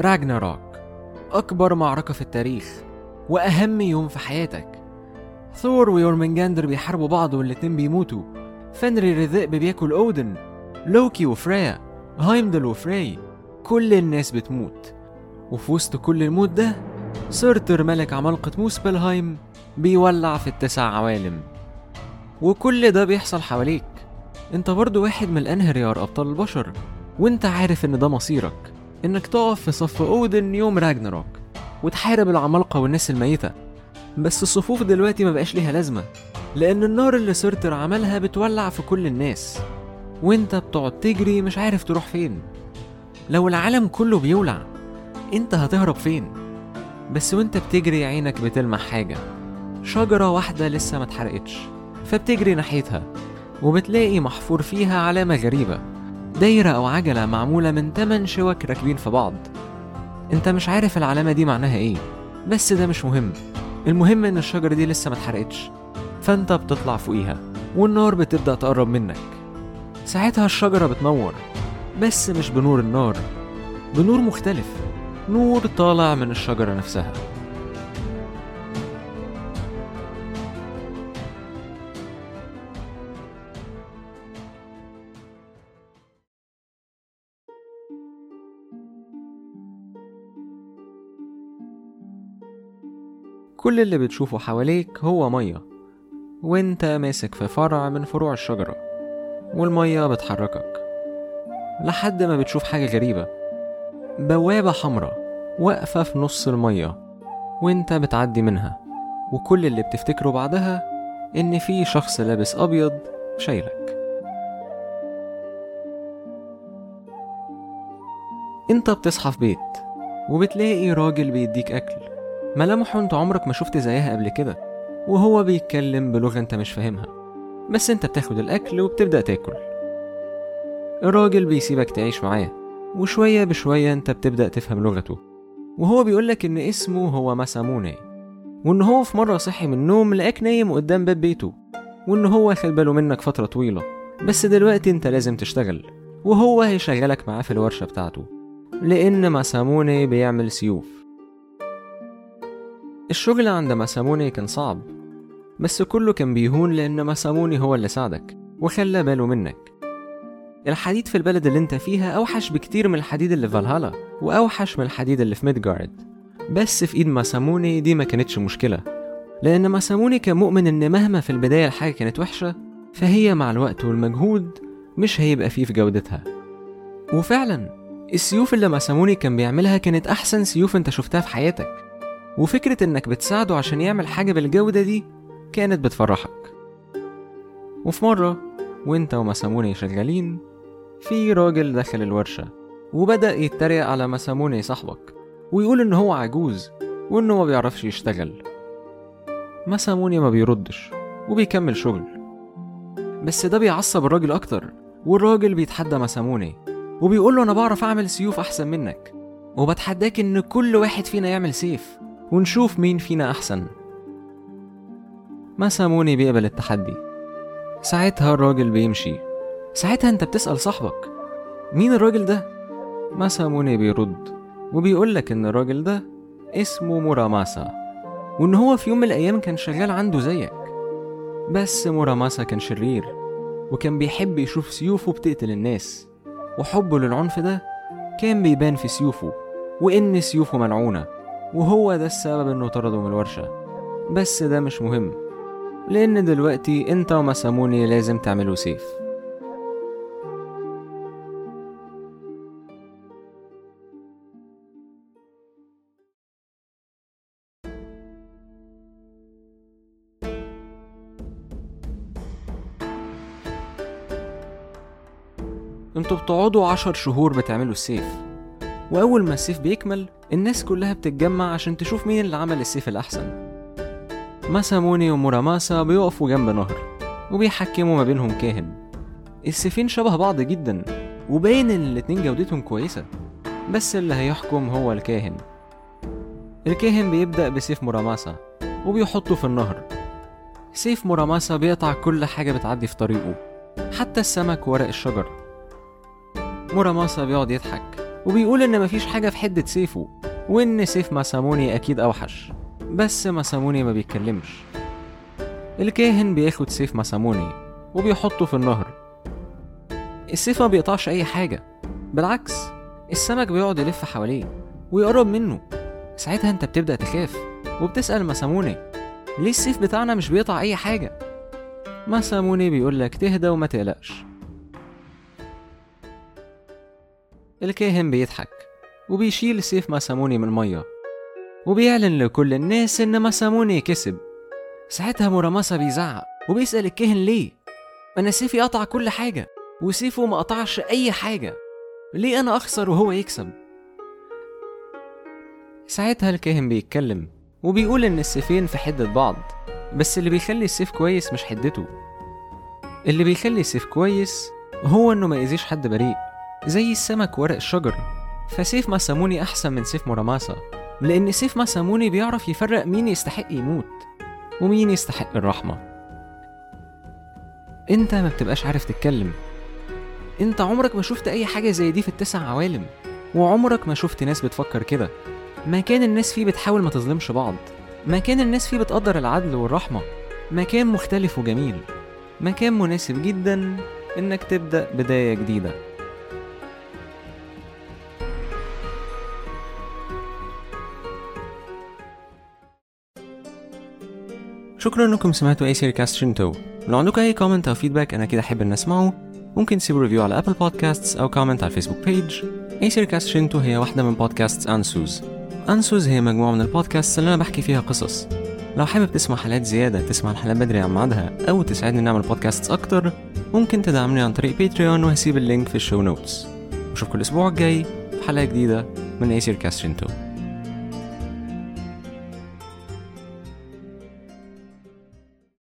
راجناروك أكبر معركة في التاريخ وأهم يوم في حياتك. ثور ويورمنجاندر بيحاربوا بعض والاتنين بيموتوا. فنرير الذئب بياكل أودن لوكي وفريا هايمدل وفري كل الناس بتموت. وفي وسط كل الموت ده سيرتر ملك عمالقة موسبلهايم بيولع في التسع عوالم. وكل ده بيحصل حواليك. انت برضو واحد من الانهريار أبطال البشر وانت عارف إن ده مصيرك. إنك تقف في صف اودن يوم راجناروك وتحارب العمالقة والناس الميتة. بس الصفوف دلوقتي ما بقاش ليها لازمة لأن النار اللي سيرتر عملها بتولع في كل الناس. وإنت بتقعد تجري مش عارف تروح فين. لو العالم كله بيولع إنت هتهرب فين؟ بس وإنت بتجري عينك بتلمح حاجة شجرة واحدة لسه ما اتحرقتش فبتجري ناحيتها وبتلاقي محفور فيها علامة غريبة. دايرة أو عجلة معمولة من تمن شوك راكبين في بعض. أنت مش عارف العلامة دي معناها إيه بس ده مش مهم. المهم إن الشجرة دي لسه ما اتحرقتش فأنت بتطلع فوقيها والنار بتبدأ تقرب منك. ساعتها الشجرة بتنور بس مش بنور النار بنور مختلف. نور طالع من الشجرة نفسها. كل اللي بتشوفه حواليك هو مية. وانت ماسك في فرع من فروع الشجرة والمية بتحركك. لحد ما بتشوف حاجة غريبة. بوابة حمراء واقفة في نص المية وانت بتعدي منها. وكل اللي بتفتكره بعدها إن في شخص لابس أبيض شايلك. انت بتصحى في بيت وبتلاقي راجل بيديك أكل. ملامحه انت عمرك ما شفت زيها قبل كده وهو بيتكلم بلغة انت مش فاهمها. بس انت بتاخد الأكل وبتبدأ تاكل. الراجل بيسيبك تعيش معاه وشوية بشوية انت بتبدأ تفهم لغته. وهو بيقولك إن اسمه هو مساموني وإن هو في مرة صحي من النوم لقاك نايم قدام باب بيته وإن هو خد باله منك فترة طويلة. بس دلوقتي أنت لازم تشتغل وهو هيشغلك معاه في الورشة بتاعته. لأن ماساموني بيعمل سيوف. الشغل عند ماساموني كان صعب بس كله كان بيهون لأن ماساموني هو اللي ساعدك وخلى باله منك. الحديد في البلد اللي انت فيها أوحش بكتير من الحديد اللي في فالهالا وأوحش من الحديد اللي في ميدجارد بس في إيد ماساموني دي ما كانتش مشكلة لأن ماساموني كان مؤمن إن مهما في البداية الحاجة كانت وحشة فهي مع الوقت والمجهود مش هيبقى فيه في جودتها. وفعلا السيوف اللي ماساموني كان بيعملها كانت أحسن سيوف أنت شفتها في حياتك. وفكرة إنك بتساعده عشان يعمل حاجة بالجودة دي كانت بتفرحك. وفي مرة وإنت وماساموني شغالين في راجل دخل الورشة وبدأ يتريق على مساموني صاحبك ويقول إن هو عجوز وإنه ما بيعرفش يشتغل. مساموني ما بيردش وبيكمل شغل. بس ده بيعصب الراجل أكتر والراجل بيتحدى مساموني وبيقول له أنا بعرف أعمل سيوف أحسن منك وبتحداك إن كل واحد فينا يعمل سيف. ونشوف مين فينا أحسن. مساموني بيقبل التحدي. ساعتها الراجل بيمشي. ساعتها أنت بتسأل صاحبك. مين الراجل ده؟ ماساموني بيرد. وبيقولك إن الراجل ده اسمه موراماسا. وإن هو في يوم من الأيام كان شغال عنده زيك. بس موراماسا كان شرير. وكان بيحب يشوف سيوفه بتقتل الناس. وحبه للعنف ده كان بيبان في سيوفه. وإن سيوفه ملعونة. وهو ده السبب إنه طرده من الورشة. بس ده مش مهم لأن دلوقتي أنت ومساموني لازم تعملوا سيف. أنتوا بتقعدوا عشر شهور بتعملوا السيف وأول ما السيف بيكمل الناس كلها بتتجمع عشان تشوف مين اللي عمل السيف الأحسن. ماساموني وموراماسا بيقفوا جنب نهر وبيحكموا ما بينهم كاهن. السيفين شبه بعض جدا وباين إن الاتنين جودتهم كويسة بس اللي هيحكم هو الكاهن. الكاهن بيبدأ بسيف موراماسا وبيحطه في النهر. سيف موراماسا بيقطع كل حاجة بتعدي في طريقه حتى السمك وورق الشجر. موراماسا بيقعد يضحك. وبيقول إن مفيش حاجة في حدة سيفه وإن سيف ماساموني أكيد أوحش. بس ماساموني ما بيتكلمش. الكاهن بياخد سيف ماساموني وبيحطه في النهر. السيف ما بيقطعش أي حاجة. بالعكس السمك بيقعد يلف حواليه ويقرب منه. ساعتها أنت بتبدأ تخاف وبتسأل ماساموني ليه السيف بتاعنا مش بيقطع أي حاجة؟ ماساموني بيقولك تهدى وما تقلقش. الكاهن بيضحك وبيشيل سيف ماساموني من المية وبيعلن لكل الناس إن ماساموني كسب. ساعتها موراماسا بيزعق وبيسأل الكاهن ليه؟ أنا سيفي قطع كل حاجة وسيفه ما قطعش أي حاجة ليه أنا أخسر وهو يكسب؟ ساعتها الكاهن بيتكلم وبيقول إن السيفين في حدة بعض بس اللي بيخلي السيف كويس مش حدته. اللي بيخلي السيف كويس هو إنه ما يأذيش حد بريء. زي السمك ورق الشجر فسيف ماساموني أحسن من سيف موراماسا لأن سيف ماساموني بيعرف يفرق مين يستحق يموت ومين يستحق الرحمة. أنت ما بتبقاش عارف تتكلم. أنت عمرك ما شفت أي حاجة زي دي في التسع عوالم وعمرك ما شفت ناس بتفكر كده. مكان الناس فيه بتحاول ما تظلمش بعض. مكان الناس فيه بتقدر العدل والرحمة. مكان مختلف وجميل. مكان مناسب جدا إنك تبدأ بداية جديدة. شكرا إنكم سمعتوا أي سير كاست شنتو. لو عندكم أي comment أو feedback أنا أكيد أحب إن أسمعه. ممكن تسيبوا review على Apple Podcasts أو comment على الفيسبوك page أي سير كاست شنتو هي واحدة من بودكاست انسوز انسوز هي مجموعة من البودكاست اللي أنا بحكي فيها قصص. لو حابب تسمع حلقات زيادة تسمع الحلقات بدري عن ميعادها أو تساعدني نعمل بودكاست أكتر ممكن تدعمني عن طريق Patreon وهسيب ال link في ال show notes أشوفكم الأسبوع الجاي في حلقة جديدة من أي سير كاست شنتو.